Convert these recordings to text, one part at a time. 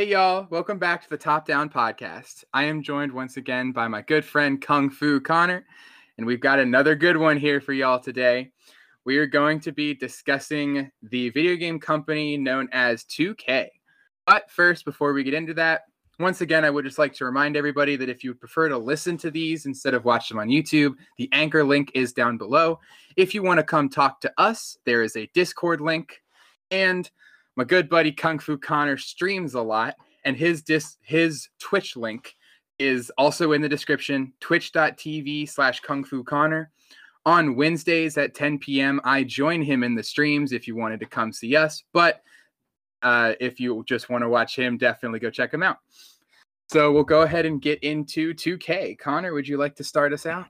Hey, y'all. Welcome back to the Top Down Podcast. I am joined once again by my good friend Kung Fu Connor, and we've got another good one here for y'all today. We are going to be discussing the video game company known as 2K. But first, before we get into that, once again, I would just like to remind everybody that if you prefer to listen to these instead of watch them on YouTube, the anchor link is down below. If you want to come talk to us, there is a Discord link. And my good buddy Kung Fu Connor streams a lot, and his dis- his Twitch link is also in the description twitch.tv slash kung fu connor. On wednesdays at 10 p.m i join him in the streams if you wanted to come see us but uh, if you just want to watch him definitely go check him out. So we'll go ahead and get into 2k connor would you like to start us out?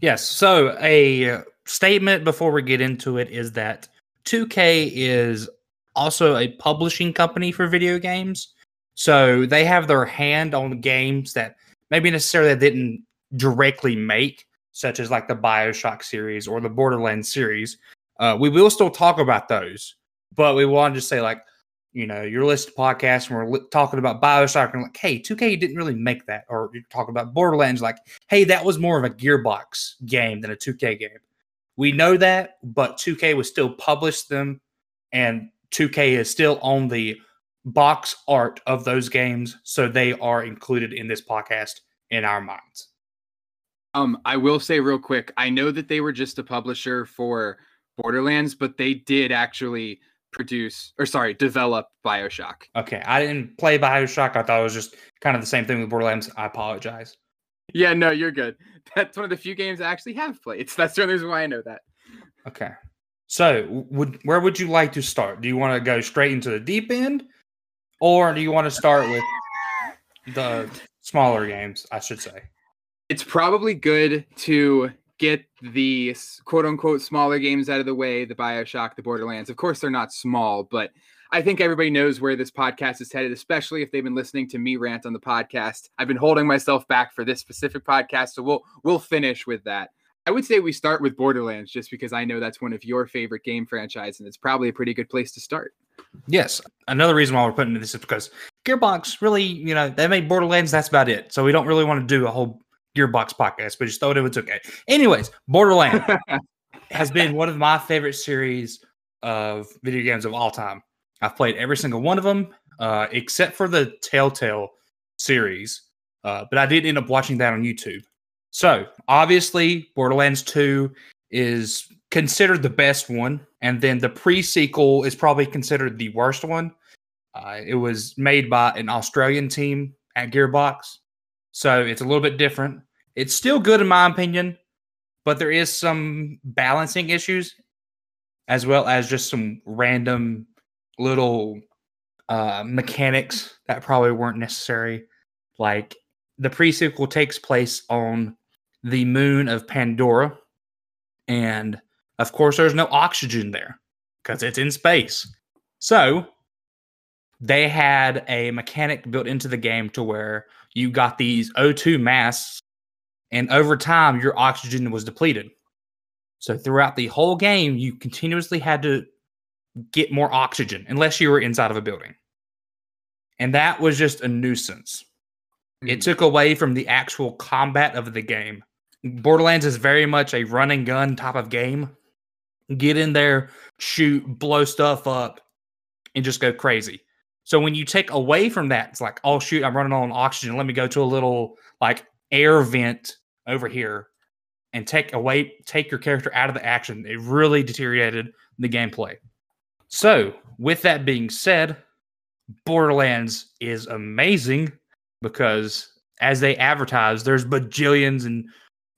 Yes. So a statement before we get into it is that 2K is also a publishing company for video games. So they have their hand on games that maybe necessarily they didn't directly make, such as like the Bioshock series or the Borderlands series. Uh, we will still talk about those, but we wanted to say like, you know, your list podcasts and we're li- talking about Bioshock and like, hey, 2K didn't really make that, or you're talking about Borderlands, like, hey, that was more of a Gearbox game than a 2K game. We know that, but 2K was still published them, and 2K is still on the box art of those games, so they are included in this podcast in our minds. um i will say real quick i know that they were just a publisher for borderlands but they did actually produce or sorry develop bioshock Okay, I didn't play Bioshock. I thought it was just kind of the same thing with Borderlands. I apologize. Yeah, no, you're good. That's one of the few games I actually have played. That's the only reason why I know that. Okay. So, would where would you like to start? Do you want to go straight into the deep end, or do you want to start with the smaller games? I should say. It's probably good to get the quote unquote smaller games out of the way, the BioShock, the Borderlands. Of course, they're not small, but I think everybody knows where this podcast is headed, especially if they've been listening to me rant on the podcast. I've been holding myself back for this specific podcast, so we'll we'll finish with that. I would say we start with Borderlands just because I know that's one of your favorite game franchises, and it's probably a pretty good place to start. Yes. Another reason why we're putting this is because Gearbox really, you know, they made Borderlands. That's about it. So we don't really want to do a whole Gearbox podcast, but just thought it was okay. Anyways, Borderlands has been one of my favorite series of video games of all time. I've played every single one of them, uh, except for the Telltale series. Uh, but I did end up watching that on YouTube. So obviously, Borderlands 2 is considered the best one. And then the pre sequel is probably considered the worst one. Uh, it was made by an Australian team at Gearbox. So it's a little bit different. It's still good, in my opinion, but there is some balancing issues as well as just some random little uh, mechanics that probably weren't necessary. Like the pre sequel takes place on the moon of Pandora. And of course, there's no oxygen there because it's in space. So they had a mechanic built into the game to where you got these O2 masks, and over time, your oxygen was depleted. So throughout the whole game, you continuously had to get more oxygen unless you were inside of a building. And that was just a nuisance. It Mhm. took away from the actual combat of the game. Borderlands is very much a run and gun type of game. Get in there, shoot, blow stuff up, and just go crazy. So when you take away from that, it's like, oh shoot, I'm running on oxygen. Let me go to a little like air vent over here and take away take your character out of the action. It really deteriorated the gameplay. So, with that being said, Borderlands is amazing because as they advertise, there's bajillions and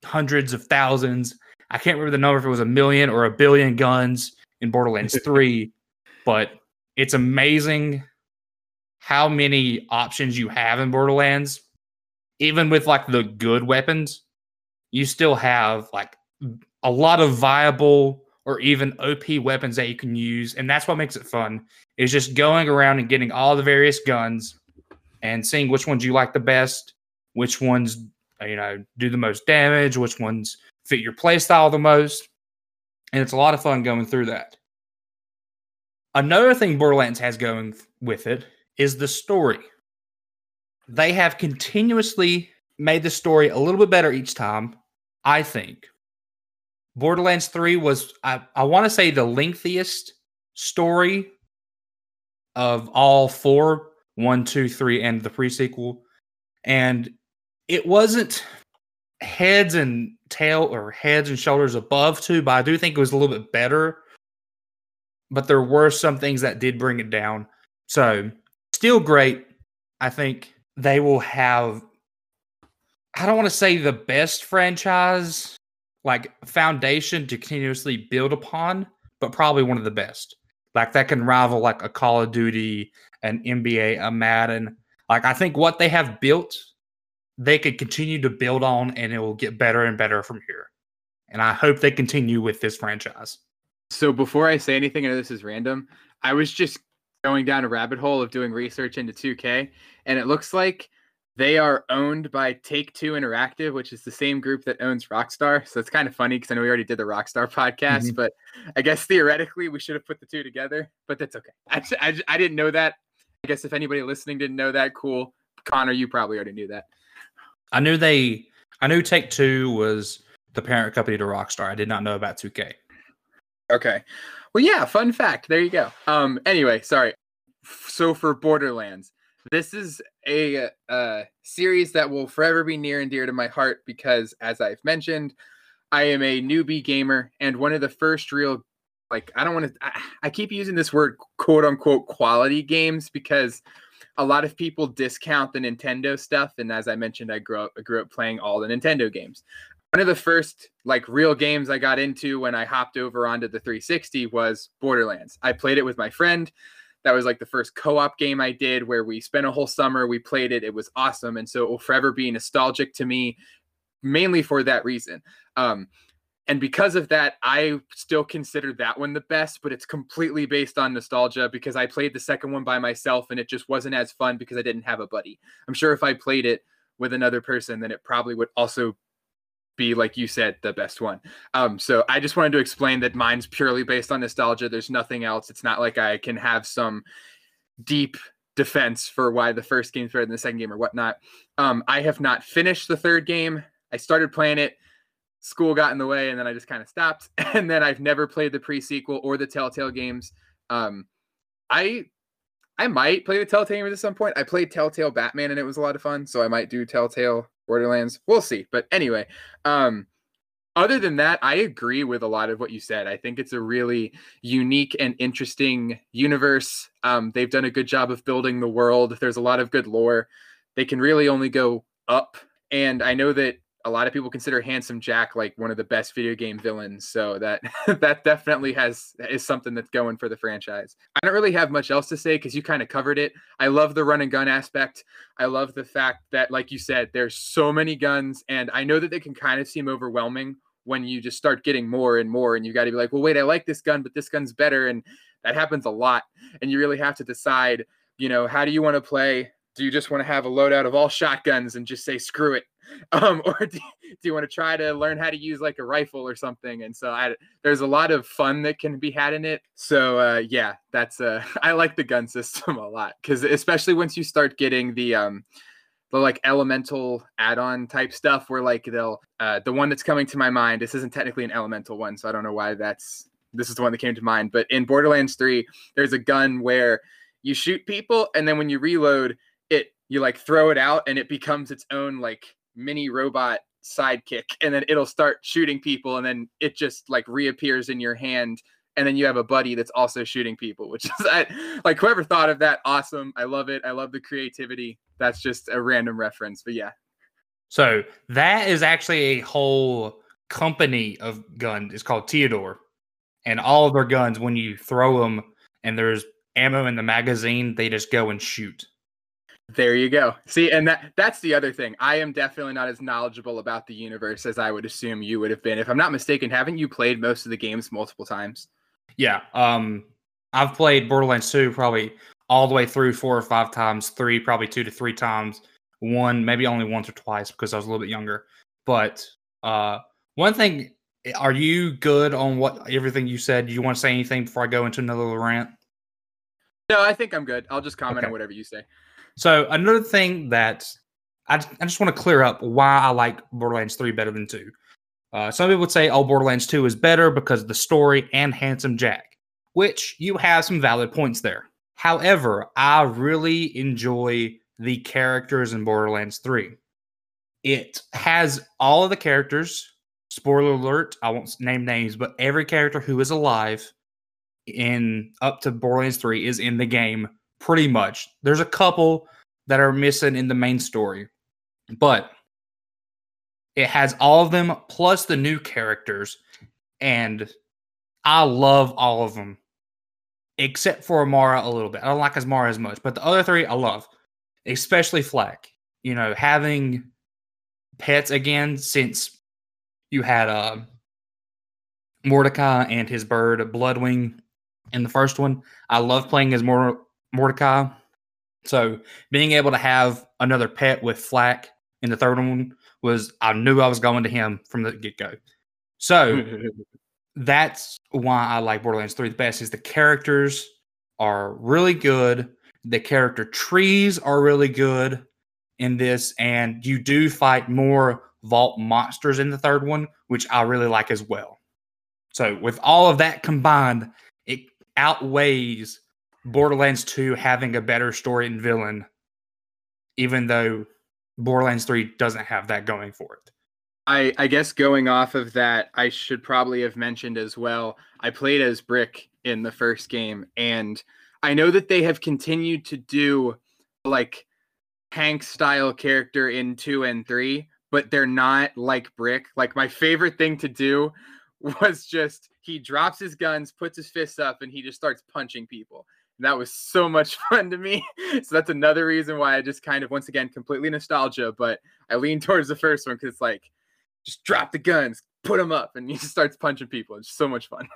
hundreds of thousands. I can't remember the number if it was a million or a billion guns in Borderlands 3, but it's amazing how many options you have in Borderlands. Even with like the good weapons, you still have like a lot of viable or even OP weapons that you can use. And that's what makes it fun is just going around and getting all the various guns and seeing which ones you like the best, which ones you know do the most damage, which ones fit your playstyle the most. And it's a lot of fun going through that. Another thing Borderlands has going with it is the story. They have continuously made the story a little bit better each time, I think. Borderlands 3 was, I, I want to say, the lengthiest story of all four one, two, three, and the prequel. And it wasn't heads and tail or heads and shoulders above two, but I do think it was a little bit better. But there were some things that did bring it down. So still great. I think they will have I don't want to say the best franchise like foundation to continuously build upon, but probably one of the best. Like that can rival like a Call of Duty, an NBA, a Madden. Like I think what they have built, they could continue to build on and it will get better and better from here. And I hope they continue with this franchise. So before I say anything, know this is random. I was just going down a rabbit hole of doing research into 2K, and it looks like they are owned by Take Two Interactive, which is the same group that owns Rockstar. So it's kind of funny because I know we already did the Rockstar podcast, mm-hmm. but I guess theoretically we should have put the two together, but that's okay. I, I, I didn't know that. I guess if anybody listening didn't know that, cool. Connor, you probably already knew that. I knew they, I knew Take Two was the parent company to Rockstar. I did not know about 2K. Okay. Well, yeah, fun fact. There you go. Um, anyway, sorry. So for Borderlands, this is a, a series that will forever be near and dear to my heart because, as I've mentioned, I am a newbie gamer and one of the first real like I don't want to I, I, keep using this word quote unquote quality games because a lot of people discount the Nintendo stuff and as I mentioned I grew up I grew up playing all the Nintendo games. One of the first like real games I got into when I hopped over onto the 360 was Borderlands. I played it with my friend that was like the first co-op game I did where we spent a whole summer, we played it, it was awesome, and so it will forever be nostalgic to me, mainly for that reason. Um, and because of that, I still consider that one the best, but it's completely based on nostalgia because I played the second one by myself and it just wasn't as fun because I didn't have a buddy. I'm sure if I played it with another person, then it probably would also be like you said the best one. Um so i just wanted to explain that mine's purely based on nostalgia. There's nothing else. It's not like i can have some deep defense for why the first game's better than the second game or whatnot. Um i have not finished the third game. I started playing it. School got in the way and then i just kind of stopped. And then i've never played the pre-sequel or the telltale games. Um i i might play the telltale games at some point. I played telltale batman and it was a lot of fun so i might do telltale Borderlands. We'll see. But anyway, um, other than that, I agree with a lot of what you said. I think it's a really unique and interesting universe. Um, they've done a good job of building the world. There's a lot of good lore. They can really only go up. And I know that a lot of people consider Handsome Jack like one of the best video game villains. So that that definitely has is something that's going for the franchise. I don't really have much else to say because you kind of covered it. I love the run and gun aspect. I love the fact that, like you said, there's so many guns, and I know that they can kind of seem overwhelming when you just start getting more and more, and you got to be like, well, wait, I like this gun, but this gun's better, and that happens a lot. And you really have to decide, you know, how do you want to play? Do you just want to have a loadout of all shotguns and just say screw it um, or do, do you want to try to learn how to use like a rifle or something? And so I, there's a lot of fun that can be had in it. So uh, yeah, that's uh, I like the gun system a lot because especially once you start getting the um, the like elemental add-on type stuff where like they'll uh, the one that's coming to my mind. This isn't technically an elemental one, so I don't know why that's this is the one that came to mind. But in Borderlands 3, there's a gun where you shoot people and then when you reload it you like throw it out and it becomes its own like mini robot sidekick and then it'll start shooting people and then it just like reappears in your hand and then you have a buddy that's also shooting people which is I, like whoever thought of that awesome. I love it. I love the creativity. That's just a random reference but yeah. So that is actually a whole company of guns. It's called Tediore and all of their guns when you throw them and there's ammo in the magazine they just go and shoot there you go. See, and that that's the other thing. I am definitely not as knowledgeable about the universe as I would assume you would have been. If I'm not mistaken, haven't you played most of the games multiple times? Yeah. Um I've played Borderlands 2 probably all the way through four or five times, three probably two to three times, one maybe only once or twice because I was a little bit younger. But uh one thing are you good on what everything you said? Do you want to say anything before I go into another little rant? No, I think I'm good. I'll just comment Okay. on whatever you say. So another thing that I, I just want to clear up why I like Borderlands 3 better than 2. Uh, some people would say, oh, Borderlands 2 is better because of the story and Handsome Jack, which you have some valid points there. However, I really enjoy the characters in Borderlands 3. It has all of the characters. Spoiler alert, I won't name names, but every character who is alive in up to Borderlands 3 is in the game pretty much. There's a couple that are missing in the main story, but it has all of them plus the new characters, and I love all of them except for Amara a little bit. I don't like Amara as much, but the other three I love, especially Flack. You know, having pets again since you had uh, Mordecai and his bird Bloodwing in the first one. I love playing as Mor- Mordecai. So being able to have another pet with Flack in the third one was I knew I was going to him from the get go. So that's why I like Borderlands 3 the best is the characters are really good. The character trees are really good in this, and you do fight more vault monsters in the third one, which I really like as well. So with all of that combined, it outweighs Borderlands 2 having a better story and villain, even though Borderlands 3 doesn't have that going for it. I, I guess going off of that, I should probably have mentioned as well. I played as Brick in the first game, and I know that they have continued to do like Hank style character in two and three, but they're not like Brick. Like my favorite thing to do was just he drops his guns, puts his fists up, and he just starts punching people. That was so much fun to me. So that's another reason why I just kind of once again completely nostalgia, but I lean towards the first one because it's like just drop the guns, put them up, and he just starts punching people. It's so much fun.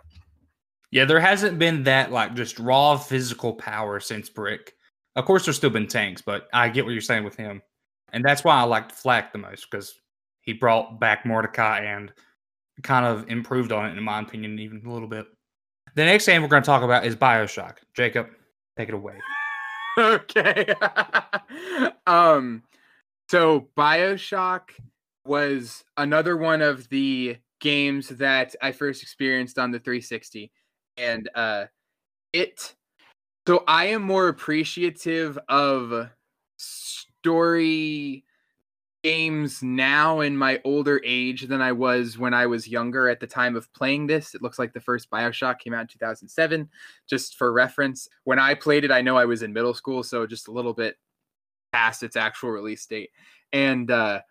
Yeah, there hasn't been that like just raw physical power since Brick. Of course, there's still been tanks, but I get what you're saying with him, and that's why I liked Flack the most because he brought back Mordecai and kind of improved on it, in my opinion, even a little bit. The next game we're going to talk about is Bioshock. Jacob, take it away. okay. um so BioShock was another one of the games that I first experienced on the 360 and uh it so I am more appreciative of story games now in my older age than I was when I was younger at the time of playing this. It looks like the first BioShock came out in 2007 just for reference. When I played it, I know I was in middle school, so just a little bit past its actual release date. And uh,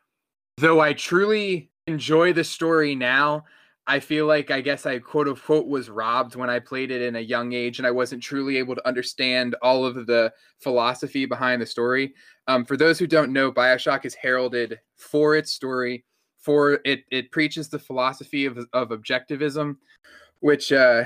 though I truly enjoy the story now, I feel like I guess I quote unquote was robbed when I played it in a young age and I wasn't truly able to understand all of the philosophy behind the story. Um, for those who don't know, Bioshock is heralded for its story, for it it preaches the philosophy of, of objectivism, which uh,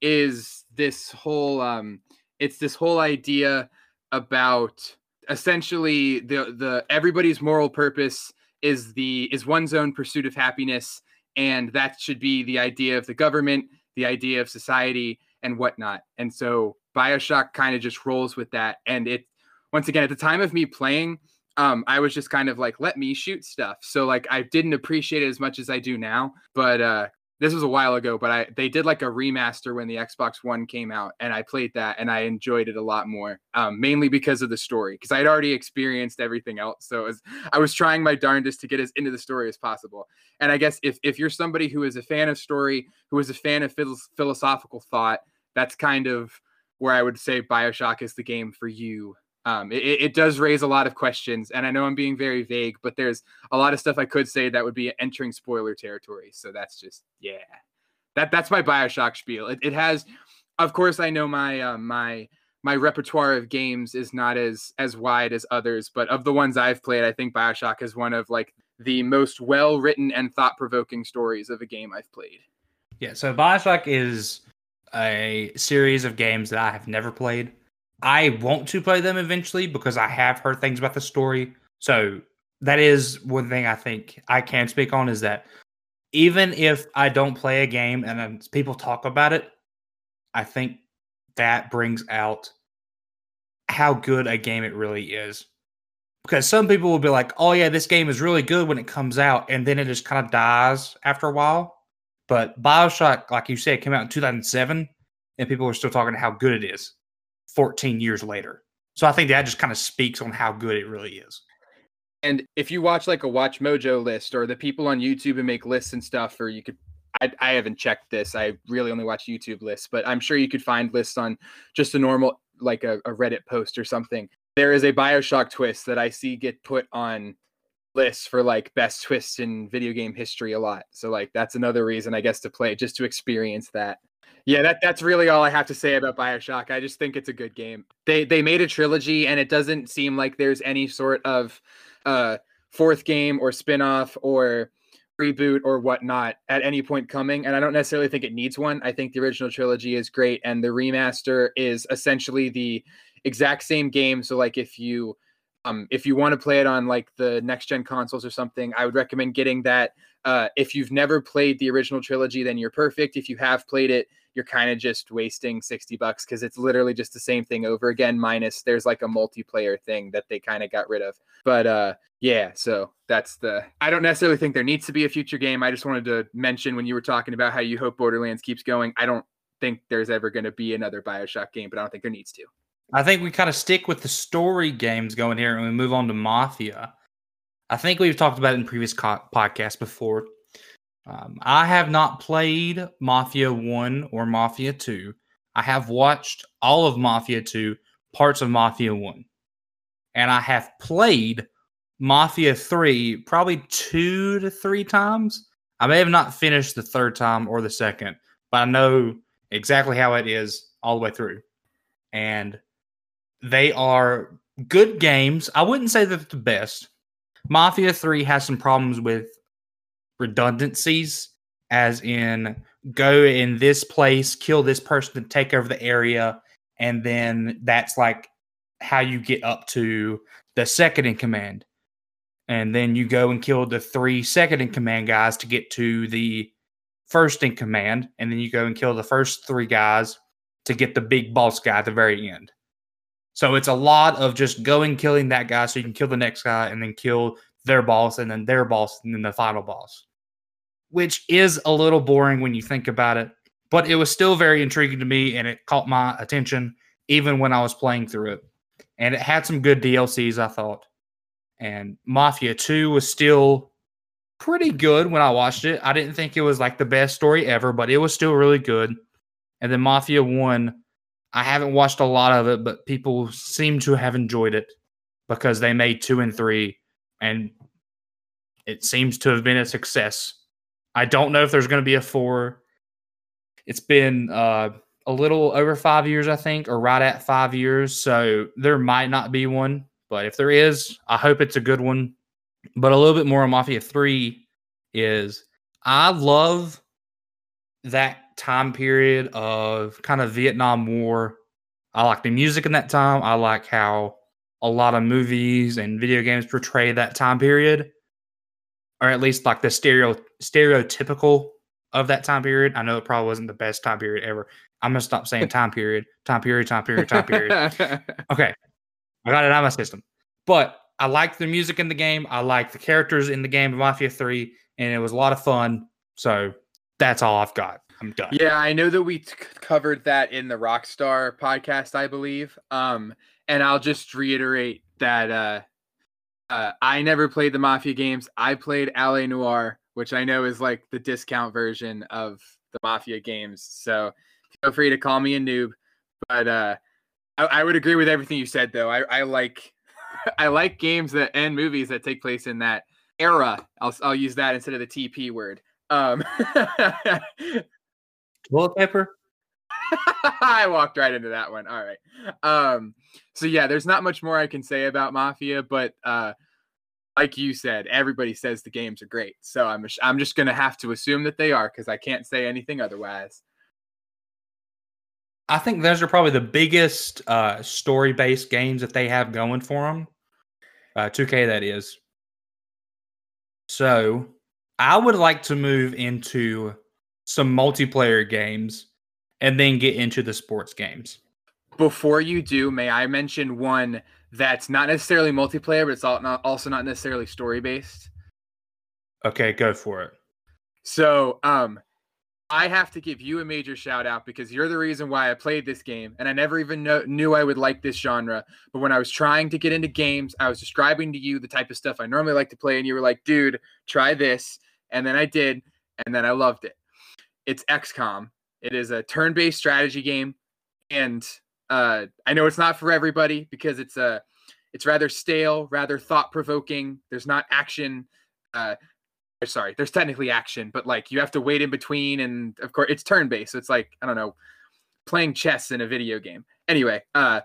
is this whole um, it's this whole idea about essentially the the everybody's moral purpose is the is one's own pursuit of happiness and that should be the idea of the government the idea of society and whatnot. And so bioshock kind of just rolls with that. And it once again at the time of me playing um i was just kind of like let me shoot stuff. So like i didn't appreciate it as much as i do now but uh this was a while ago, but I they did like a remaster when the Xbox One came out, and I played that and I enjoyed it a lot more, um, mainly because of the story, because I'd already experienced everything else. So was, I was trying my darndest to get as into the story as possible. And I guess if if you're somebody who is a fan of story, who is a fan of phil- philosophical thought, that's kind of where I would say Bioshock is the game for you um, it, it, does raise a lot of questions and i know i'm being very vague but there's a lot of stuff i could say that would be entering spoiler territory so that's just yeah. That that's my bioshock spiel. It, it has of course i know my uh, my my repertoire of games is not as as wide as others but of the ones i've played i think bioshock is one of like the most well written and thought provoking stories of a game i've played. Yeah so bioshock is a series of games that i have never played I want to play them eventually because I have heard things about the story. So that is one thing I think I can speak on is that even if I don't play a game and people talk about it, I think that brings out how good a game it really is. Because some people will be like, "Oh yeah, this game is really good when it comes out," and then it just kind of dies after a while. But Bioshock, like you said, came out in 2007, and people are still talking how good it is 14 years later. So I think that just kind of speaks on how good it really is. And if you watch like a Watch Mojo list or the people on YouTube who make lists and stuff, or you could, I, I haven't checked this. I really only watch YouTube lists, but I'm sure you could find lists on just a normal, like a, a Reddit post or something. There is a Bioshock twist that I see get put on lists for like best twists in video game history a lot. So like that's another reason I guess to play just to experience that. Yeah, that that's really all I have to say about BioShock. I just think it's a good game. They they made a trilogy and it doesn't seem like there's any sort of uh fourth game or spin-off or reboot or whatnot at any point coming and i don't necessarily think it needs one i think the original trilogy is great and the remaster is essentially the exact same game so like if you um, if you want to play it on like the next gen consoles or something, I would recommend getting that. Uh, if you've never played the original trilogy, then you're perfect. If you have played it, you're kind of just wasting 60 bucks because it's literally just the same thing over again, minus there's like a multiplayer thing that they kind of got rid of. But uh, yeah, so that's the. I don't necessarily think there needs to be a future game. I just wanted to mention when you were talking about how you hope Borderlands keeps going. I don't think there's ever going to be another Bioshock game, but I don't think there needs to. I think we kind of stick with the story games going here and we move on to Mafia. I think we've talked about it in previous co- podcasts before. Um, I have not played Mafia 1 or Mafia 2. I have watched all of Mafia 2, parts of Mafia 1. And I have played Mafia 3 probably two to three times. I may have not finished the third time or the second, but I know exactly how it is all the way through. And they are good games. I wouldn't say that the best. Mafia 3 has some problems with redundancies, as in go in this place, kill this person to take over the area, and then that's like how you get up to the second in command. And then you go and kill the three second in command guys to get to the first in command. And then you go and kill the first three guys to get the big boss guy at the very end. So it's a lot of just going killing that guy so you can kill the next guy and then kill their boss and then their boss and then the final boss. Which is a little boring when you think about it, but it was still very intriguing to me and it caught my attention even when I was playing through it. And it had some good DLCs, I thought. And Mafia 2 was still pretty good when I watched it. I didn't think it was like the best story ever, but it was still really good. And then Mafia 1 I haven't watched a lot of it, but people seem to have enjoyed it because they made two and three, and it seems to have been a success. I don't know if there's going to be a four. It's been uh, a little over five years, I think, or right at five years. So there might not be one, but if there is, I hope it's a good one. But a little bit more on Mafia 3 is I love that time period of kind of Vietnam War. I like the music in that time. I like how a lot of movies and video games portray that time period, or at least like the stereo stereotypical of that time period. I know it probably wasn't the best time period ever. I'm gonna stop saying time period, time period, time period, time period. okay, I got it out of my system. But I like the music in the game. I like the characters in the game of Mafia Three, and it was a lot of fun. So that's all I've got. I'm done. Yeah, I know that we t- covered that in the Rockstar podcast, I believe. Um, and I'll just reiterate that uh, uh, I never played the Mafia games. I played LA Noire, which I know is like the discount version of the Mafia games. So feel free to call me a noob. But uh, I, I would agree with everything you said, though. I, I like I like games that and movies that take place in that era. I'll I'll use that instead of the TP word. Um, Toilet paper? I walked right into that one. All right. Um, so yeah, there's not much more I can say about Mafia, but uh, like you said, everybody says the games are great. So I'm I'm just gonna have to assume that they are because I can't say anything otherwise. I think those are probably the biggest uh, story-based games that they have going for them. Uh, 2K, that is. So I would like to move into some multiplayer games and then get into the sports games. before you do, may I mention one that's not necessarily multiplayer, but it's also not necessarily story based? Okay, go for it. So, um, I have to give you a major shout out because you're the reason why I played this game, and I never even know, knew I would like this genre. But when I was trying to get into games, I was describing to you the type of stuff I normally like to play, and you were like, "Dude, try this," and then I did, and then I loved it. It's XCOM. It is a turn-based strategy game, and uh, I know it's not for everybody because it's a it's rather stale, rather thought-provoking. There's not action. Uh, sorry, there's technically action, but like you have to wait in between, and of course it's turn-based. So it's like I don't know, playing chess in a video game. Anyway, uh,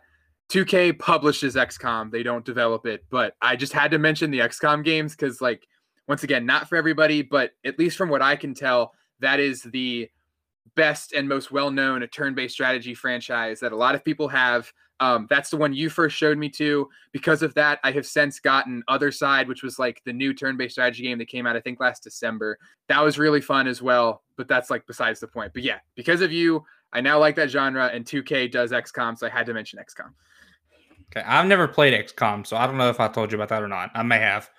2K publishes XCOM. They don't develop it, but I just had to mention the XCOM games because like once again, not for everybody, but at least from what I can tell, that is the best and most well-known turn-based strategy franchise that a lot of people have. Um, that's the one you first showed me to. Because of that, I have since gotten Othercide, which was like the new turn-based strategy game that came out, I think, last December. That was really fun as well, but that's like besides the point. But yeah, because of you, I now like that genre, and 2K does XCOM, so I had to mention XCOM. Okay, I've never played XCOM, so I don't know if I told you about that or not. I may have,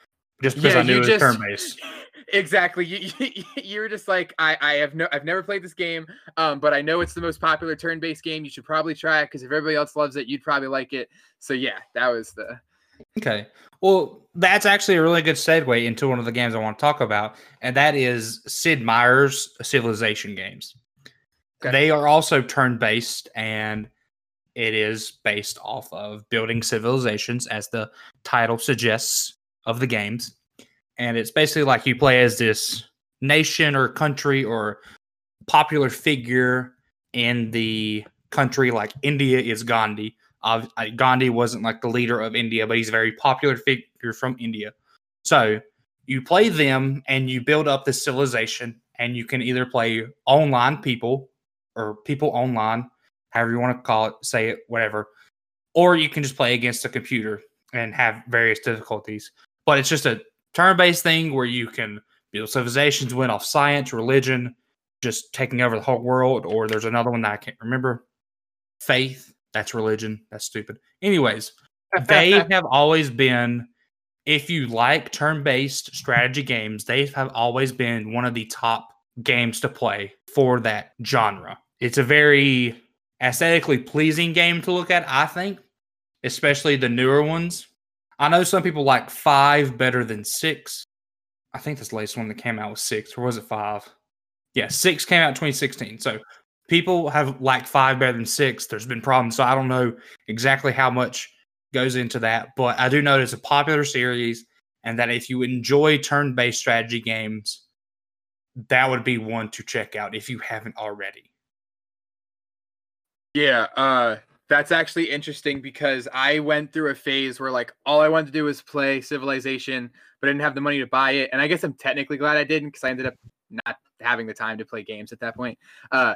just because yeah, I knew it was just, turn-based. Exactly. You, you, you were just like I, I have no i've never played this game um, but i know it's the most popular turn-based game. You should probably try it because if everybody else loves it you'd probably like it. So yeah that was the okay. Well that's actually a really good segue into one of the games i want to talk about and that is sid meier's civilization games. Okay. they are also turn-based and it is based off of building civilizations as the title suggests of the games and it's basically like you play as this nation or country or popular figure in the country like india is gandhi. Uh, gandhi wasn't like the leader of india but he's a very popular figure from india. So you play them and you build up this civilization and you can either play online people or people online however you want to call it say it whatever or you can just play against a computer and have various difficulties. But it's just a turn-based thing where you can build civilizations, win off science, religion, just taking over the whole world. Or there's another one that I can't remember. Faith. That's religion. That's stupid. Anyways, they have always been. If you like turn-based strategy games, they have always been one of the top games to play for that genre. It's a very aesthetically pleasing game to look at, I think, especially the newer ones. I know some people like five better than six. I think this latest one that came out was six, or was it five? Yeah, six came out in 2016. So people have like five better than six. There's been problems. So I don't know exactly how much goes into that, but I do know it's a popular series and that if you enjoy turn based strategy games, that would be one to check out if you haven't already. Yeah, uh that's actually interesting because I went through a phase where like all I wanted to do was play Civilization, but I didn't have the money to buy it. And I guess I'm technically glad I didn't because I ended up not having the time to play games at that point. Uh,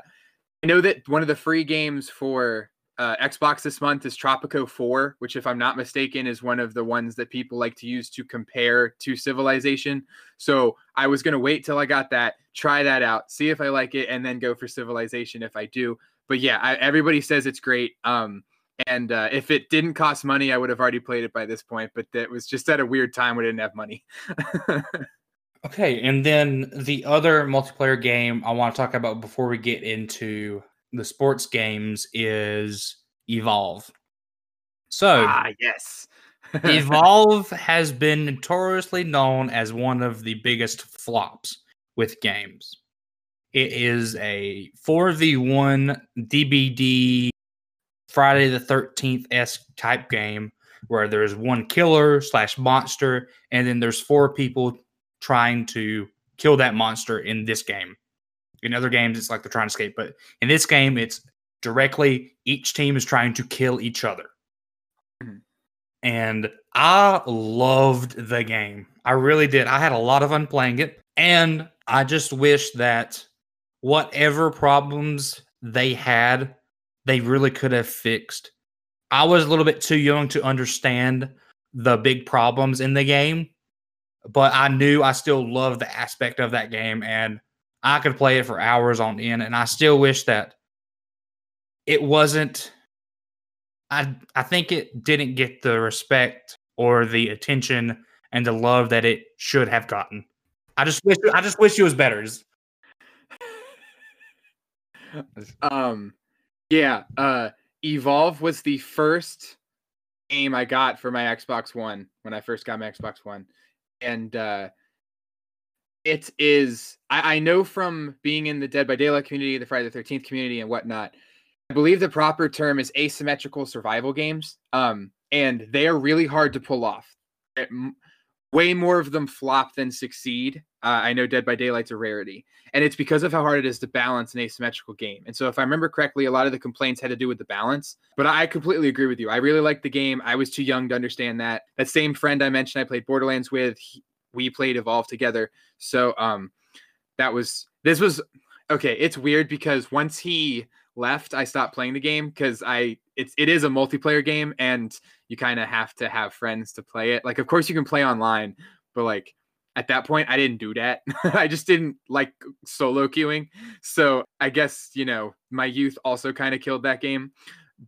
I know that one of the free games for uh, Xbox this month is Tropico 4, which, if I'm not mistaken, is one of the ones that people like to use to compare to Civilization. So I was going to wait till I got that, try that out, see if I like it, and then go for Civilization if I do but yeah, I, everybody says it's great. Um, and uh, if it didn't cost money, I would have already played it by this point. But it was just at a weird time we didn't have money. okay, and then the other multiplayer game I want to talk about before we get into the sports games is Evolve. So, ah, yes. Evolve has been notoriously known as one of the biggest flops with games. It is a 4v1 DBD Friday the 13th s type game where there's one killer slash monster, and then there's four people trying to kill that monster in this game. In other games, it's like they're trying to escape, but in this game, it's directly each team is trying to kill each other. Mm-hmm. And I loved the game. I really did. I had a lot of fun playing it. And I just wish that whatever problems they had, they really could have fixed. I was a little bit too young to understand the big problems in the game, but I knew I still loved the aspect of that game and I could play it for hours on end. And I still wish that it wasn't I I think it didn't get the respect or the attention and the love that it should have gotten. I just wish I just wish it was better. um yeah, uh Evolve was the first game I got for my Xbox One when I first got my Xbox One. And uh it is I, I know from being in the Dead by Daylight community, the Friday the 13th community and whatnot. I believe the proper term is asymmetrical survival games. Um, and they are really hard to pull off. Way more of them flop than succeed. Uh, I know Dead by Daylight's a rarity, and it's because of how hard it is to balance an asymmetrical game. And so, if I remember correctly, a lot of the complaints had to do with the balance. But I completely agree with you. I really liked the game. I was too young to understand that. That same friend I mentioned I played Borderlands with, he, we played Evolve together. So, um, that was this was okay. It's weird because once he left, I stopped playing the game because I it's it is a multiplayer game and you kind of have to have friends to play it. Like, of course, you can play online, but like at that point, I didn't do that. I just didn't like solo queuing. So I guess you know my youth also kind of killed that game.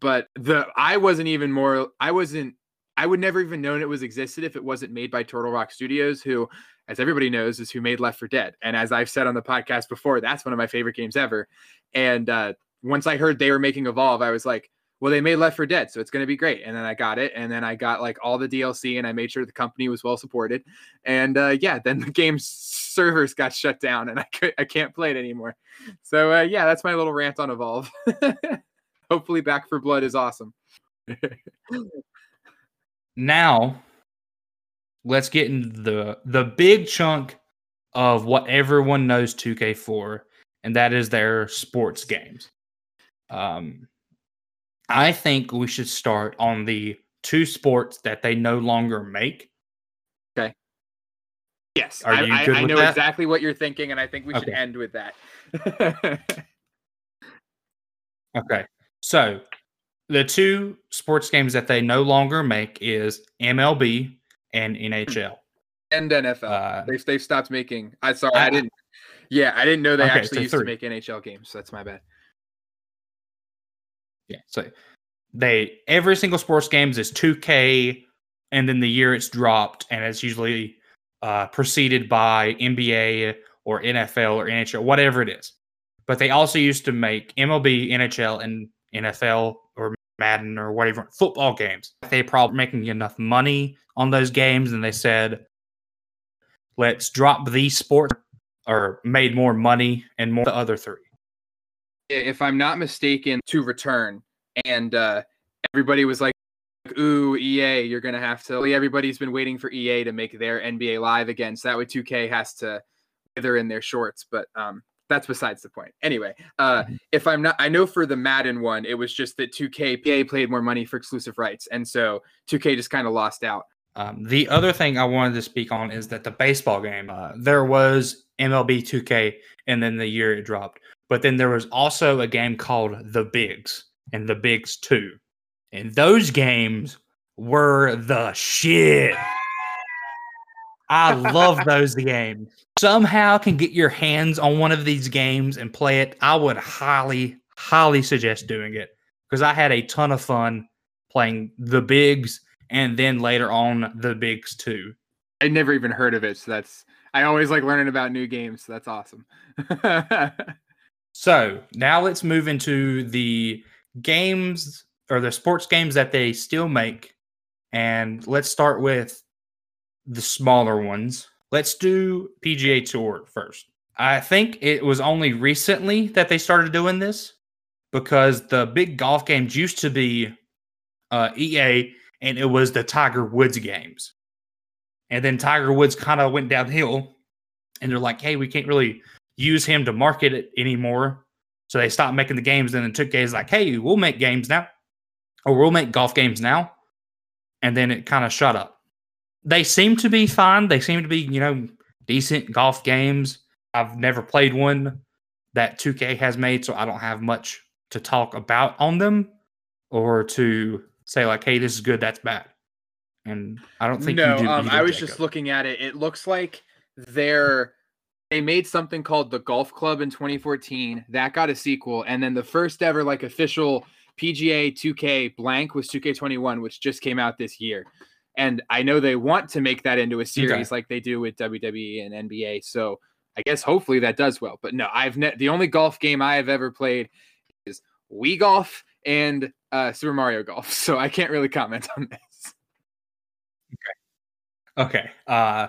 But the I wasn't even more. I wasn't. I would never even known it was existed if it wasn't made by Turtle Rock Studios, who, as everybody knows, is who made Left 4 Dead. And as I've said on the podcast before, that's one of my favorite games ever. And uh, once I heard they were making Evolve, I was like, well, they made Left 4 Dead, so it's going to be great. And then I got it, and then I got like all the DLC, and I made sure the company was well supported. And uh, yeah, then the game's servers got shut down, and I could I can't play it anymore. So uh, yeah, that's my little rant on Evolve. Hopefully, Back 4 Blood is awesome. now, let's get into the the big chunk of what everyone knows 2K for, and that is their sports games. Um, I think we should start on the two sports that they no longer make. Okay. Yes, Are I, you I, I know that? exactly what you're thinking, and I think we should end with that. okay. So the two sports games that they no longer make is MLB and NHL. And NFL. Uh, they've, they've stopped making. I sorry, I, I didn't. Yeah, I didn't know they okay, actually so used three. to make NHL games. So that's my bad. Yeah. So they every single sports games is 2K, and then the year it's dropped, and it's usually uh, preceded by NBA or NFL or NHL, whatever it is. But they also used to make MLB, NHL, and NFL or Madden or whatever football games. They probably making enough money on those games, and they said, "Let's drop these sports." Or made more money and more the other three if I'm not mistaken, to return, and uh, everybody was like, "Ooh, EA, you're gonna have to." Everybody's been waiting for EA to make their NBA Live again, so that way 2K has to wither in their shorts. But um, that's besides the point. Anyway, uh, mm-hmm. if I'm not, I know for the Madden one, it was just that 2K PA played more money for exclusive rights, and so 2K just kind of lost out. Um, the other thing I wanted to speak on is that the baseball game, uh, there was MLB 2K, and then the year it dropped. But then there was also a game called The Bigs and The Bigs 2. And those games were the shit. I love those games. Somehow can get your hands on one of these games and play it. I would highly, highly suggest doing it because I had a ton of fun playing the bigs and then later on the bigs too. I never even heard of it, so that's I always like learning about new games. So that's awesome. So now let's move into the games or the sports games that they still make. And let's start with the smaller ones. Let's do PGA Tour first. I think it was only recently that they started doing this because the big golf games used to be uh, EA and it was the Tiger Woods games. And then Tiger Woods kind of went downhill and they're like, hey, we can't really use him to market it anymore. So they stopped making the games. And then took games like, hey, we'll make games now, or we'll make golf games now. And then it kind of shut up. They seem to be fine. They seem to be, you know, decent golf games. I've never played one that 2K has made, so I don't have much to talk about on them or to say like, "Hey, this is good, that's bad." And I don't think no. Um, I was Jacob. just looking at it. It looks like they're they made something called the Golf Club in 2014 that got a sequel, and then the first ever like official PGA 2K blank was 2K21, which just came out this year. And I know they want to make that into a series okay. like they do with WWE and NBA. So I guess hopefully that does well. But no, I've ne- the only golf game I have ever played is Wii Golf and uh, Super Mario Golf. So I can't really comment on this. Okay. Okay. Uh,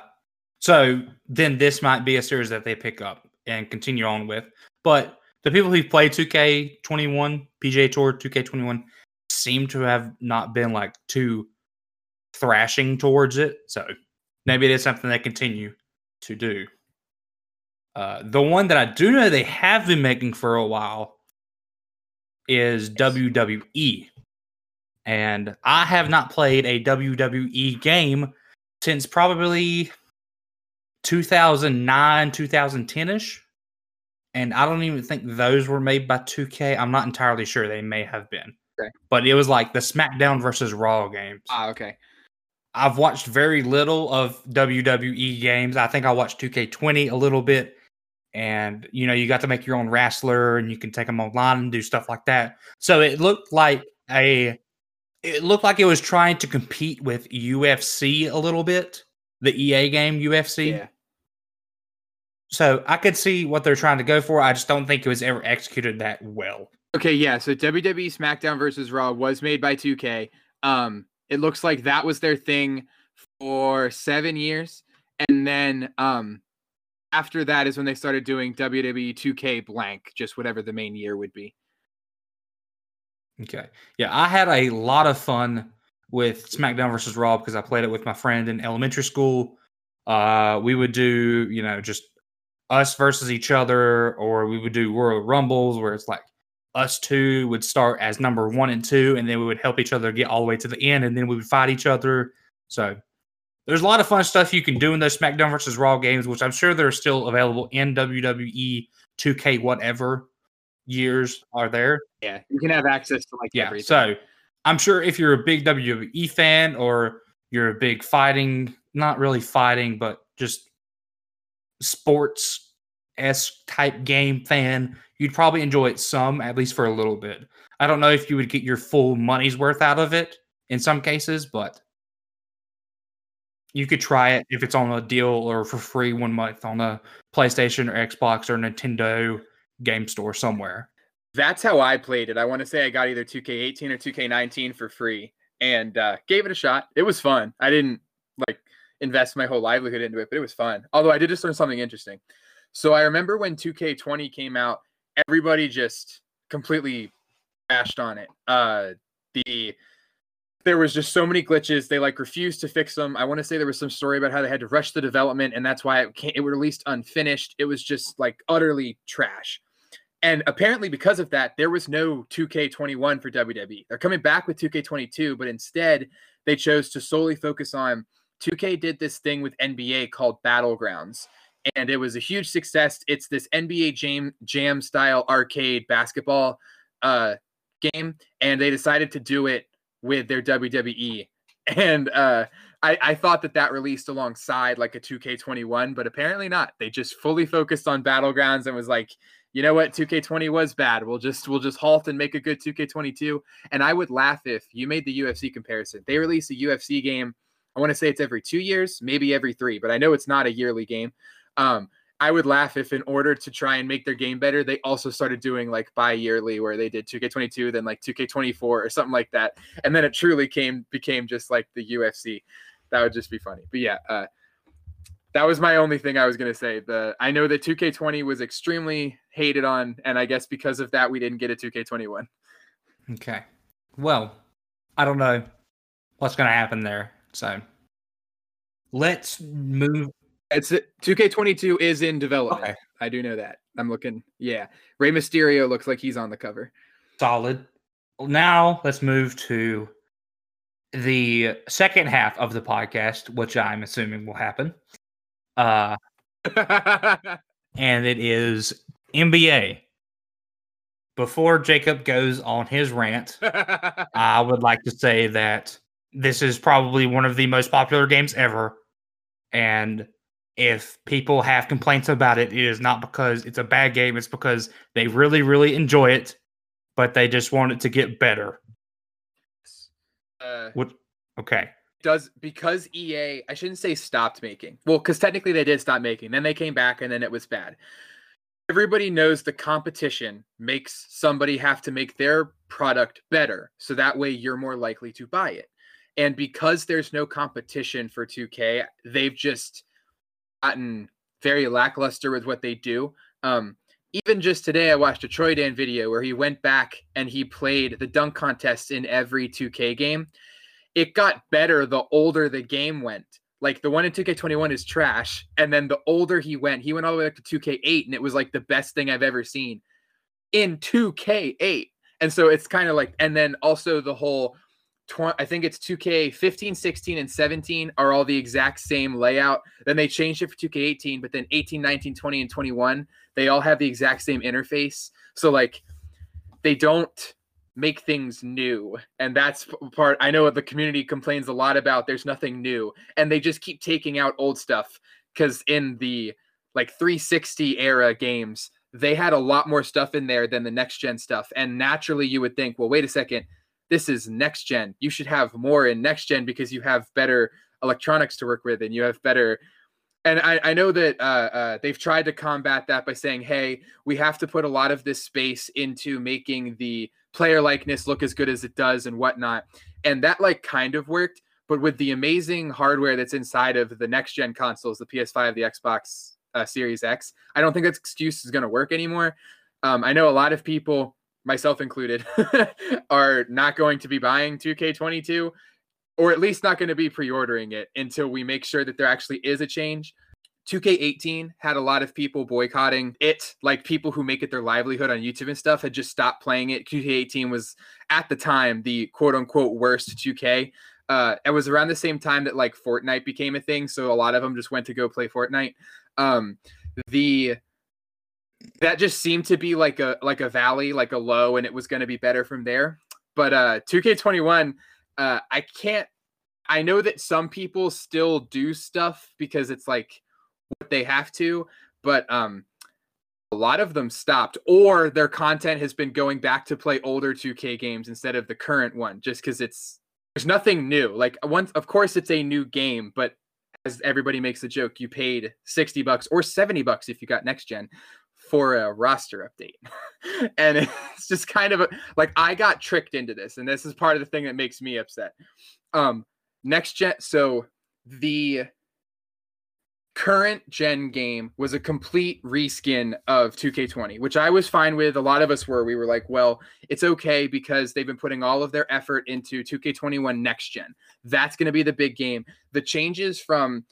so then this might be a series that they pick up and continue on with. But the people who play 2K21, PGA Tour 2K21, seem to have not been like too thrashing towards it. So maybe it is something they continue to do. Uh, the one that I do know they have been making for a while is WWE. And I have not played a WWE game since probably 2009, 2010 ish. And I don't even think those were made by 2K. I'm not entirely sure. They may have been. Okay. But it was like the SmackDown versus Raw games. Ah, okay. I've watched very little of WWE games. I think I watched 2K20 a little bit. And, you know, you got to make your own wrestler and you can take them online and do stuff like that. So it looked like a, it looked like it was trying to compete with UFC a little bit, the EA game UFC. Yeah. So I could see what they're trying to go for. I just don't think it was ever executed that well. Okay, yeah. So WWE SmackDown versus Raw was made by 2K. Um, it looks like that was their thing for seven years, and then um, after that is when they started doing WWE 2K blank, just whatever the main year would be. Okay, yeah, I had a lot of fun with SmackDown versus Raw because I played it with my friend in elementary school. Uh, we would do, you know, just us versus each other, or we would do Royal Rumbles where it's like us two would start as number one and two, and then we would help each other get all the way to the end, and then we would fight each other. So there's a lot of fun stuff you can do in those SmackDown versus Raw games, which I'm sure they're still available in WWE 2K whatever years are there. Yeah, you can have access to like yeah. Everything. So I'm sure if you're a big WWE fan or you're a big fighting, not really fighting, but just sports s type game fan, you'd probably enjoy it some, at least for a little bit. I don't know if you would get your full money's worth out of it in some cases, but you could try it if it's on a deal or for free one month on a PlayStation or Xbox or Nintendo game store somewhere. That's how I played it. I want to say I got either 2K18 or 2K19 for free and uh, gave it a shot. It was fun. I didn't like invest my whole livelihood into it, but it was fun. Although I did just learn something interesting. So I remember when 2K20 came out, everybody just completely bashed on it. Uh, the there was just so many glitches. They like refused to fix them. I want to say there was some story about how they had to rush the development, and that's why it it was released unfinished. It was just like utterly trash. And apparently, because of that, there was no 2K21 for WWE. They're coming back with 2K22, but instead, they chose to solely focus on 2K did this thing with NBA called Battlegrounds, and it was a huge success. It's this NBA Jam Jam style arcade basketball uh, game, and they decided to do it with their WWE. And uh, I, I thought that that released alongside like a 2K21, but apparently not. They just fully focused on Battlegrounds and was like, you know what 2k20 was bad we'll just we'll just halt and make a good 2k22 and i would laugh if you made the ufc comparison they release a ufc game I want to say it's every two years, maybe every three, but I know it's not a yearly game. Um, I would laugh if, in order to try and make their game better, they also started doing like bi-yearly, where they did 2K22, then like 2K24 or something like that, and then it truly came became just like the UFC. That would just be funny. But yeah, uh, that was my only thing I was gonna say. The I know that 2K20 was extremely hated on, and I guess because of that, we didn't get a 2K21. Okay. Well, I don't know what's gonna happen there. So let's move. It's 2K22 is in development. Okay. I do know that. I'm looking. Yeah. Rey Mysterio looks like he's on the cover. Solid. Now let's move to the second half of the podcast, which I'm assuming will happen. Uh, and it is NBA. Before Jacob goes on his rant, I would like to say that this is probably one of the most popular games ever. And if people have complaints about it, it is not because it's a bad game, it's because they really, really enjoy it. but they just want it to get better. Uh, What? Okay. does because EA, I shouldn't say stopped making. Well, because technically they did stop making. Then they came back and then it was bad. Everybody knows the competition makes somebody have to make their product better. So that way you're more likely to buy it. And because there's no competition for 2K, they've just gotten very lackluster with what they do. Um, even just today, I watched a Troydan video where he went back and he played the dunk contest in every 2K game. It got better the older the game went. Like the one in 2K21 is trash. And then the older he went, he went all the way up to 2K8, and it was like the best thing I've ever seen in 2K8. And so it's kind of like, and then also the whole, tw- I think it's 2K 15, 16, and 17 are all the exact same layout. Then they changed it for 2K18, but then 18, 19, 20, and 21, they all have the exact same interface. So like they don't make things new. And that's part I know the community complains a lot about there's nothing new. And they just keep taking out old stuff because in the like 360 era games, they had a lot more stuff in there than the next gen stuff. And naturally you would think, well, wait a second, this is next gen. You should have more in next gen because you have better electronics to work with and you have better and I, I know that uh, uh, they've tried to combat that by saying, hey, we have to put a lot of this space into making the player likeness look as good as it does and whatnot. And that like kind of worked. But with the amazing hardware that's inside of the next gen consoles, the PS5, the Xbox uh, Series X, I don't think that excuse is going to work anymore. Um, I know a lot of people, myself included, are not going to be buying 2K22 or at least not going to be pre-ordering it until we make sure that there actually is a change. 2K18 had a lot of people boycotting it, like people who make it their livelihood on YouTube and stuff had just stopped playing it. 2K18 was at the time the quote unquote worst 2K. Uh, it was around the same time that like Fortnite became a thing, so a lot of them just went to go play Fortnite. Um, the that just seemed to be like a like a valley, like a low, and it was going to be better from there. But uh, 2K21 uh, I can't. I know that some people still do stuff because it's like what they have to, but um, a lot of them stopped, or their content has been going back to play older 2K games instead of the current one, just because it's there's nothing new. Like once, of course, it's a new game, but as everybody makes the joke, you paid 60 bucks or 70 bucks if you got next gen for a roster update. and it's just kind of a, like I got tricked into this and this is part of the thing that makes me upset. Um next gen so the current gen game was a complete reskin of 2K20, which I was fine with. A lot of us were. We were like, well, it's okay because they've been putting all of their effort into 2K21 next gen. That's going to be the big game. The changes from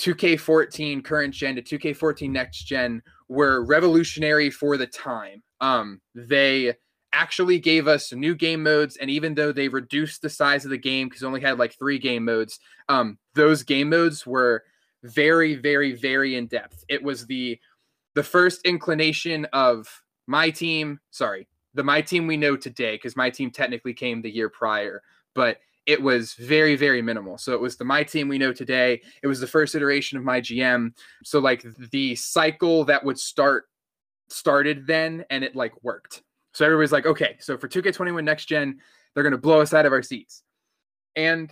2K14 current gen to 2K14 next gen were revolutionary for the time. Um, they actually gave us new game modes, and even though they reduced the size of the game because only had like three game modes, um, those game modes were very, very, very in depth. It was the the first inclination of my team. Sorry, the my team we know today because my team technically came the year prior, but it was very very minimal. So it was the my team we know today. It was the first iteration of my gm so like the cycle that would start started then and it like worked. So everybody's like okay so for 2k21 next gen they're going to blow us out of our seats. And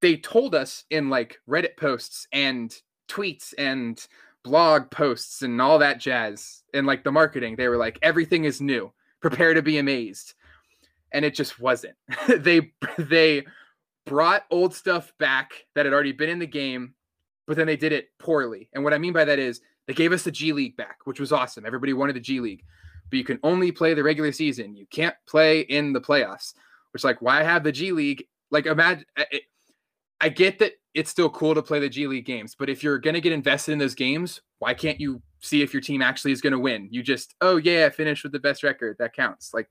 they told us in like reddit posts and tweets and blog posts and all that jazz and like the marketing they were like everything is new. Prepare to be amazed. And it just wasn't. They they brought old stuff back that had already been in the game, but then they did it poorly. And what I mean by that is they gave us the G League back, which was awesome. Everybody wanted the G League, but you can only play the regular season. You can't play in the playoffs, which like why have the G League? Like imagine I get that it's still cool to play the G League games, but if you're going to get invested in those games, why can't you see if your team actually is going to win? You just, oh yeah, finish with the best record. That counts. Like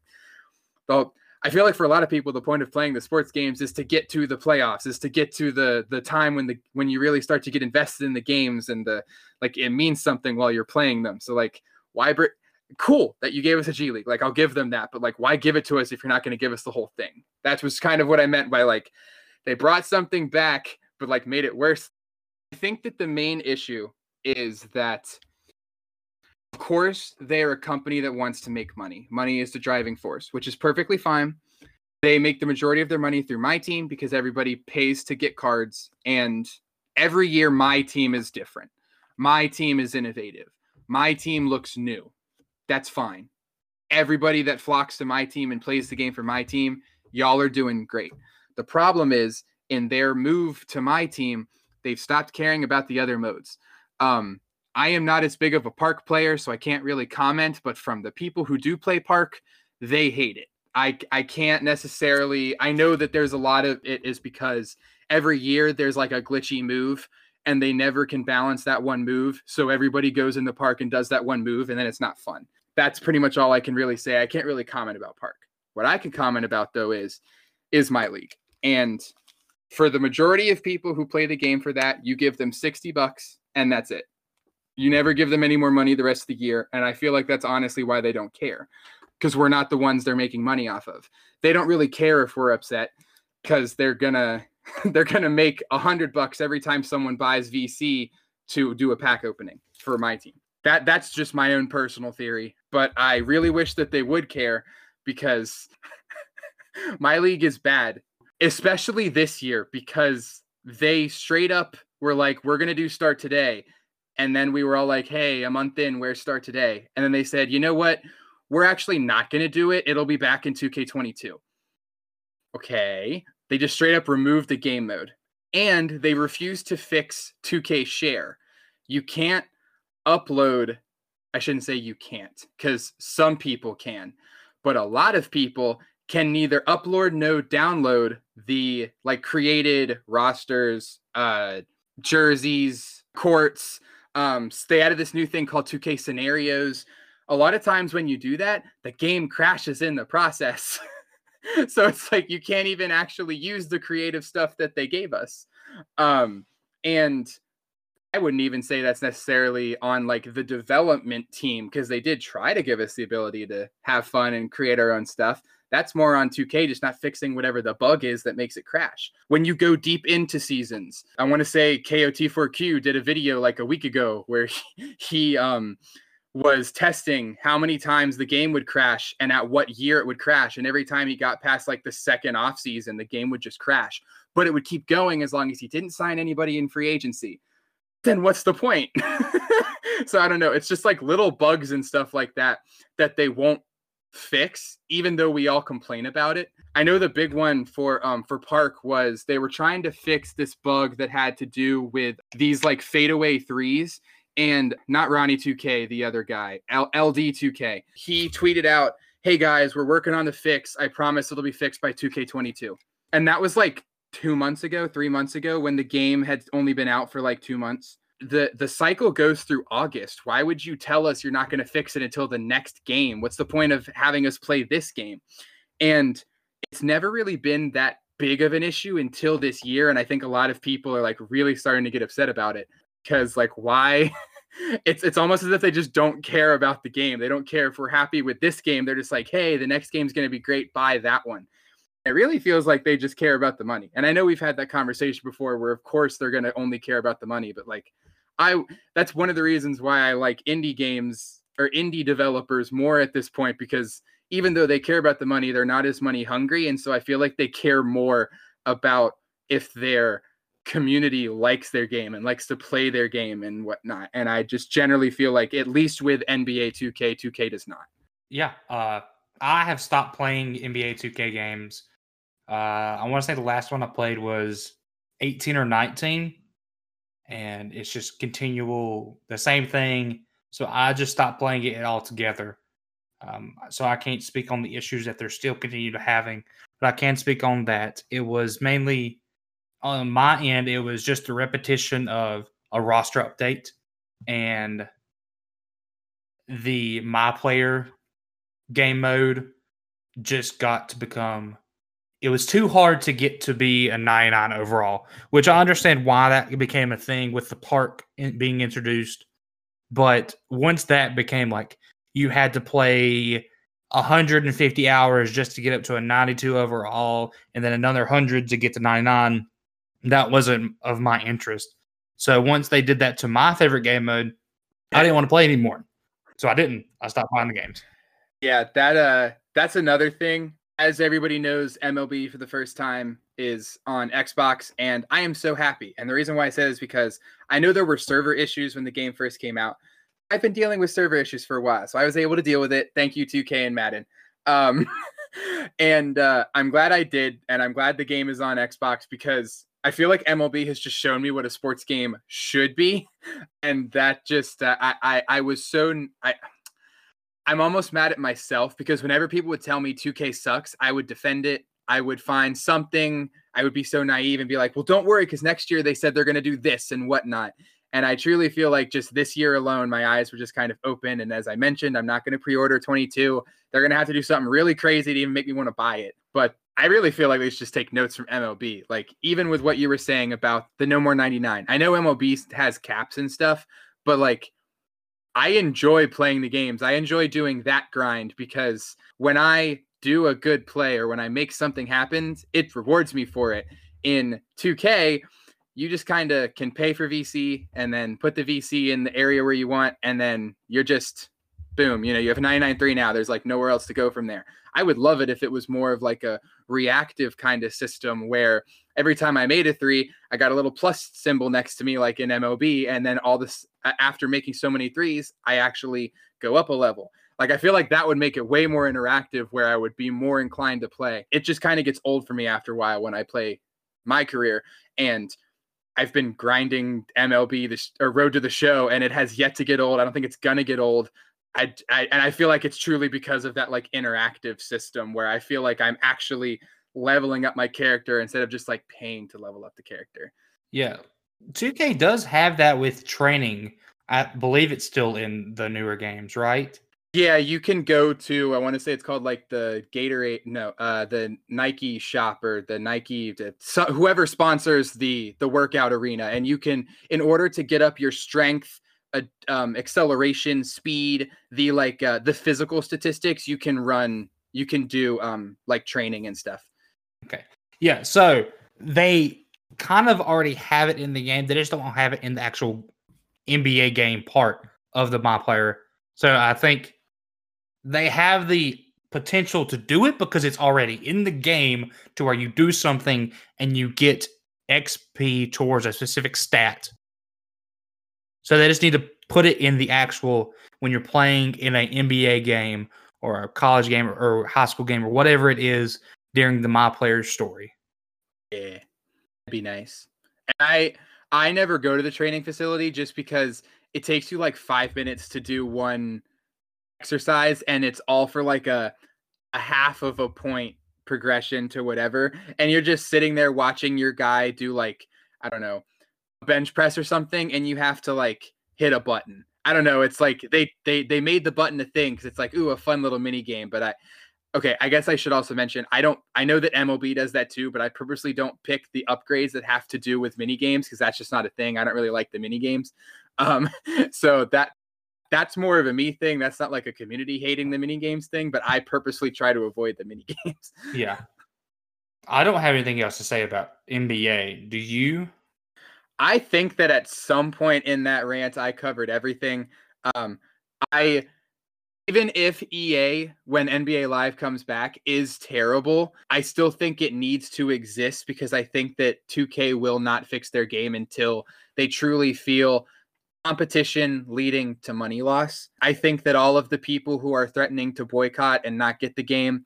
the I feel like for a lot of people, the point of playing the sports games is to get to the playoffs, is to get to the the time when the when you really start to get invested in the games and the like it means something while you're playing them. So like why br- cool that you gave us a G League. Like I'll give them that, but like why give it to us if you're not going to give us the whole thing? That was kind of what I meant by like they brought something back but like made it worse. I think that the main issue is that Of course, they're a company that wants to make money. Money is the driving force, which is perfectly fine. They make the majority of their money through my team because everybody pays to get cards. And every year, my team is different. My team is innovative. My team looks new. That's fine. Everybody that flocks to my team and plays the game for my team, y'all are doing great. The problem is in their move to my team, they've stopped caring about the other modes. Um, I am not as big of a park player, so I can't really comment, but from the people who do play park, they hate it. I I can't necessarily I know that there's a lot of it is because every year there's like a glitchy move and they never can balance that one move. So everybody goes in the park and does that one move and then it's not fun. That's pretty much all I can really say. I can't really comment about park. What I can comment about though is is my league. And for the majority of people who play the game for that, you give them 60 bucks and that's it. You never give them any more money the rest of the year. And I feel like that's honestly why they don't care because we're not the ones they're making money off of. They don't really care if we're upset because they're gonna they're gonna make a hundred bucks every time someone buys VC to do a pack opening for my team. That that's just my own personal theory, but I really wish that they would care because my league is bad, especially this year because they straight up were like, "We're gonna do start today," and then we were all like, "Hey, a month in, where's start today?" And then they said, "You know what? We're actually not gonna do it. It'll be back in 2K22." Okay, they just straight up removed the game mode, and they refused to fix 2K share. You can't upload. I shouldn't say you can't, because some people can, but a lot of people can neither upload nor download the like created rosters, uh, jerseys, courts. Um, they added this new thing called 2K scenarios. A lot of times when you do that, the game crashes in the process. so it's like you can't even actually use the creative stuff that they gave us. Um, and I wouldn't even say that's necessarily on like the development team because they did try to give us the ability to have fun and create our own stuff. That's more on 2K, just not fixing whatever the bug is that makes it crash. When you go deep into seasons, I want to say KOT4Q did a video like a week ago where he, he um was testing how many times the game would crash and at what year it would crash. And every time he got past like the second off season, the game would just crash. But it would keep going as long as he didn't sign anybody in free agency. Then what's the point? so I don't know. It's just like little bugs and stuff like that that they won't fix even though we all complain about it. I know the big one for um for park was they were trying to fix this bug that had to do with these like fadeaway threes and not ronnie 2k the other guy L- ld 2k he tweeted out hey guys we're working on the fix. I promise it'll be fixed by 2k22 and that was like two months ago three months ago when the game had only been out for like two months the the cycle goes through August. Why would you tell us you're not going to fix it until the next game? What's the point of having us play this game? And it's never really been that big of an issue until this year and I think a lot of people are like really starting to get upset about it because like why it's it's almost as if they just don't care about the game. They don't care if we're happy with this game. They're just like, "Hey, the next game's going to be great. Buy that one." It really feels like they just care about the money. And I know we've had that conversation before where of course they're going to only care about the money, but like I that's one of the reasons why I like indie games or indie developers more at this point because even though they care about the money, they're not as money hungry, and so I feel like they care more about if their community likes their game and likes to play their game and whatnot. And I just generally feel like at least with NBA 2K, 2K does not. Yeah, uh, I have stopped playing NBA 2K games. Uh, I want to say the last one I played was 18 or 19 and it's just continual the same thing. So I just stopped playing it altogether. Um, so I can't speak on the issues that they're still continue to having, but I can speak on that. It was mainly on my end. It was just a repetition of a roster update and the my player game mode just got to become it was too hard to get to be a 99 overall, which I understand why that became a thing with the park being introduced. But once that became like you had to play 150 hours just to get up to a 92 overall and then another 100 to get to 99, that wasn't of my interest. So once they did that to my favorite game mode, I didn't want to play anymore. So I didn't. I stopped buying the games. Yeah, that uh that's another thing. As everybody knows, MLB for the first time is on Xbox, and I am so happy. And the reason why I say is because I know there were server issues when the game first came out. I've been dealing with server issues for a while, so I was able to deal with it. Thank you, 2K and Madden. Um, and uh, I'm glad I did, and I'm glad the game is on Xbox because I feel like MLB has just shown me what a sports game should be, and that just uh, I, I I was so I. I'm almost mad at myself because whenever people would tell me 2K sucks, I would defend it. I would find something. I would be so naive and be like, "Well, don't worry, because next year they said they're going to do this and whatnot." And I truly feel like just this year alone, my eyes were just kind of open. And as I mentioned, I'm not going to pre-order 22. They're going to have to do something really crazy to even make me want to buy it. But I really feel like they should just take notes from MLB. Like even with what you were saying about the no more 99. I know MLB has caps and stuff, but like I enjoy playing the games. I enjoy doing that grind because when I do a good play or when I make something happen, it rewards me for it. In 2K, you just kind of can pay for VC and then put the VC in the area where you want, and then you're just boom, you know, you have a 99.3 now. There's like nowhere else to go from there. I would love it if it was more of like a reactive kind of system where every time I made a three, I got a little plus symbol next to me, like in MLB. And then all this, after making so many threes, I actually go up a level. Like I feel like that would make it way more interactive where I would be more inclined to play. It just kind of gets old for me after a while when I play my career. And I've been grinding MLB the or Road to the Show, and it has yet to get old. I don't think it's gonna get old. I, I and I feel like it's truly because of that like interactive system where I feel like I'm actually leveling up my character instead of just like paying to level up the character. Yeah, 2K does have that with training. I believe it's still in the newer games, right? Yeah, you can go to I want to say it's called like the Gatorade no, uh the Nike shop or the Nike the, so, whoever sponsors the the workout arena and you can in order to get up your strength uh, um acceleration speed the like uh the physical statistics you can run you can do um like training and stuff. Okay. Yeah, so they kind of already have it in the game. They just don't have it in the actual NBA game part of the my player. So I think they have the potential to do it because it's already in the game to where you do something and you get XP towards a specific stat. So they just need to put it in the actual when you're playing in an NBA game or a college game or, or high school game or whatever it is during the my player's story. Yeah. That'd be nice. And I I never go to the training facility just because it takes you like 5 minutes to do one exercise and it's all for like a a half of a point progression to whatever and you're just sitting there watching your guy do like i don't know bench press or something and you have to like hit a button i don't know it's like they they they made the button a thing because it's like ooh a fun little mini game but i okay i guess i should also mention i don't i know that mlb does that too but i purposely don't pick the upgrades that have to do with mini games because that's just not a thing i don't really like the mini games um so that that's more of a me thing. That's not like a community hating the mini games thing, but I purposely try to avoid the mini games. Yeah. I don't have anything else to say about NBA. Do you? I think that at some point in that rant, I covered everything. Um, I even if EA, when NBA Live comes back, is terrible, I still think it needs to exist because I think that 2K will not fix their game until they truly feel competition leading to money loss. I think that all of the people who are threatening to boycott and not get the game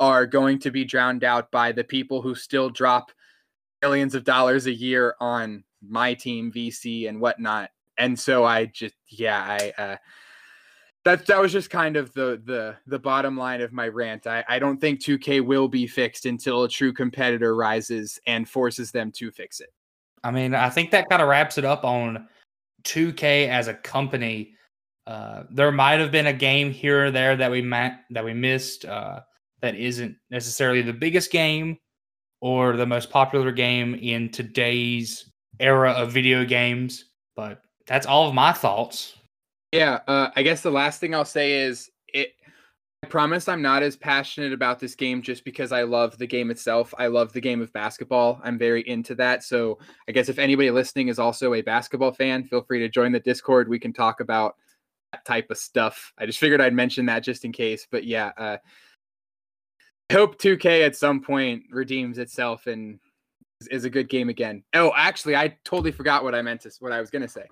are going to be drowned out by the people who still drop millions of dollars a year on my team, VC, and whatnot. And so I just, yeah, I, uh, that that was just kind of the the the bottom line of my rant. I, I don't think 2K will be fixed until a true competitor rises and forces them to fix it. I mean, I think that kind of wraps it up on 2K as a company. Uh, there might have been a game here or there that we met, that we missed uh, that isn't necessarily the biggest game or the most popular game in today's era of video games. But that's all of my thoughts. Yeah, uh, I guess the last thing I'll say is it I promise I'm not as passionate about this game just because I love the game itself. I love the game of basketball. I'm very into that. So I guess if anybody listening is also a basketball fan, feel free to join the Discord. We can talk about that type of stuff. I just figured I'd mention that just in case. But yeah, uh, I hope 2K at some point redeems itself and is, is a good game again. Oh, actually, I totally forgot what I meant to what I was gonna say.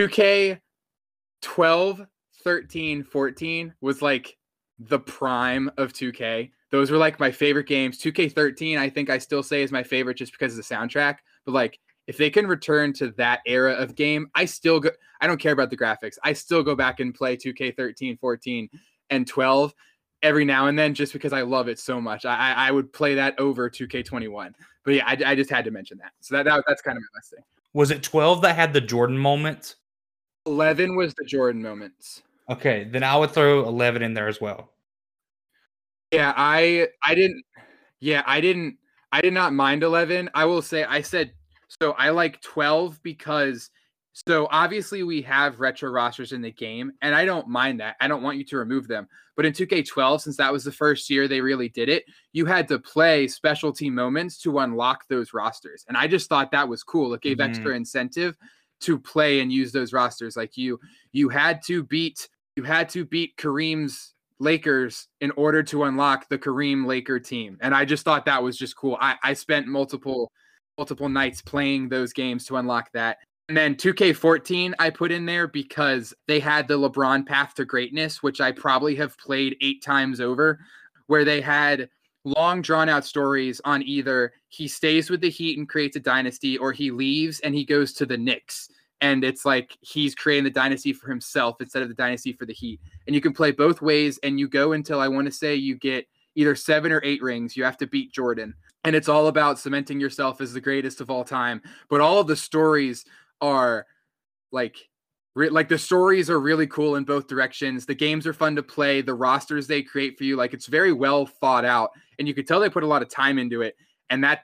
2K 12, 13, 14 was like the prime of 2K. Those were like my favorite games. 2K13, I think I still say is my favorite just because of the soundtrack. But like if they can return to that era of game, I still go I don't care about the graphics. I still go back and play 2K13, 14, and 12 every now and then just because I love it so much. I I would play that over 2K21. But yeah, I, I just had to mention that. So that, that that's kind of my last thing. Was it 12 that had the Jordan moment? 11 was the Jordan moments. Okay, then I would throw 11 in there as well. Yeah, I I didn't yeah, I didn't I did not mind 11. I will say I said so I like 12 because so obviously we have retro rosters in the game and I don't mind that. I don't want you to remove them. But in 2K12 since that was the first year they really did it, you had to play specialty moments to unlock those rosters. And I just thought that was cool. It gave mm-hmm. extra incentive to play and use those rosters like you you had to beat you had to beat Kareem's Lakers in order to unlock the Kareem Laker team. And I just thought that was just cool. I, I spent multiple multiple nights playing those games to unlock that. And then 2K14 I put in there because they had the LeBron path to greatness, which I probably have played eight times over, where they had long drawn out stories on either he stays with the Heat and creates a dynasty or he leaves and he goes to the Knicks. And it's like he's creating the dynasty for himself instead of the dynasty for the Heat. And you can play both ways and you go until I want to say you get either seven or eight rings. You have to beat Jordan. And it's all about cementing yourself as the greatest of all time. But all of the stories are like re- like the stories are really cool in both directions. The games are fun to play. The rosters they create for you, like it's very well thought out, and you could tell they put a lot of time into it. And that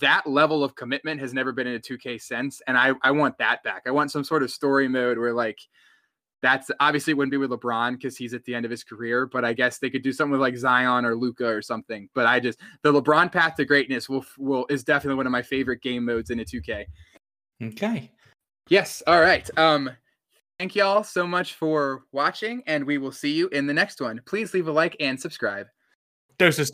that level of commitment has never been in a 2K since. And I I want that back. I want some sort of story mode where like that's obviously it wouldn't be with LeBron because he's at the end of his career, but I guess they could do something with like Zion or Luka or something. But I just the LeBron path to greatness will will is definitely one of my favorite game modes in a 2K. Okay. Yes. All right. Um, thank y'all so much for watching, and we will see you in the next one. Please leave a like and subscribe. Doses.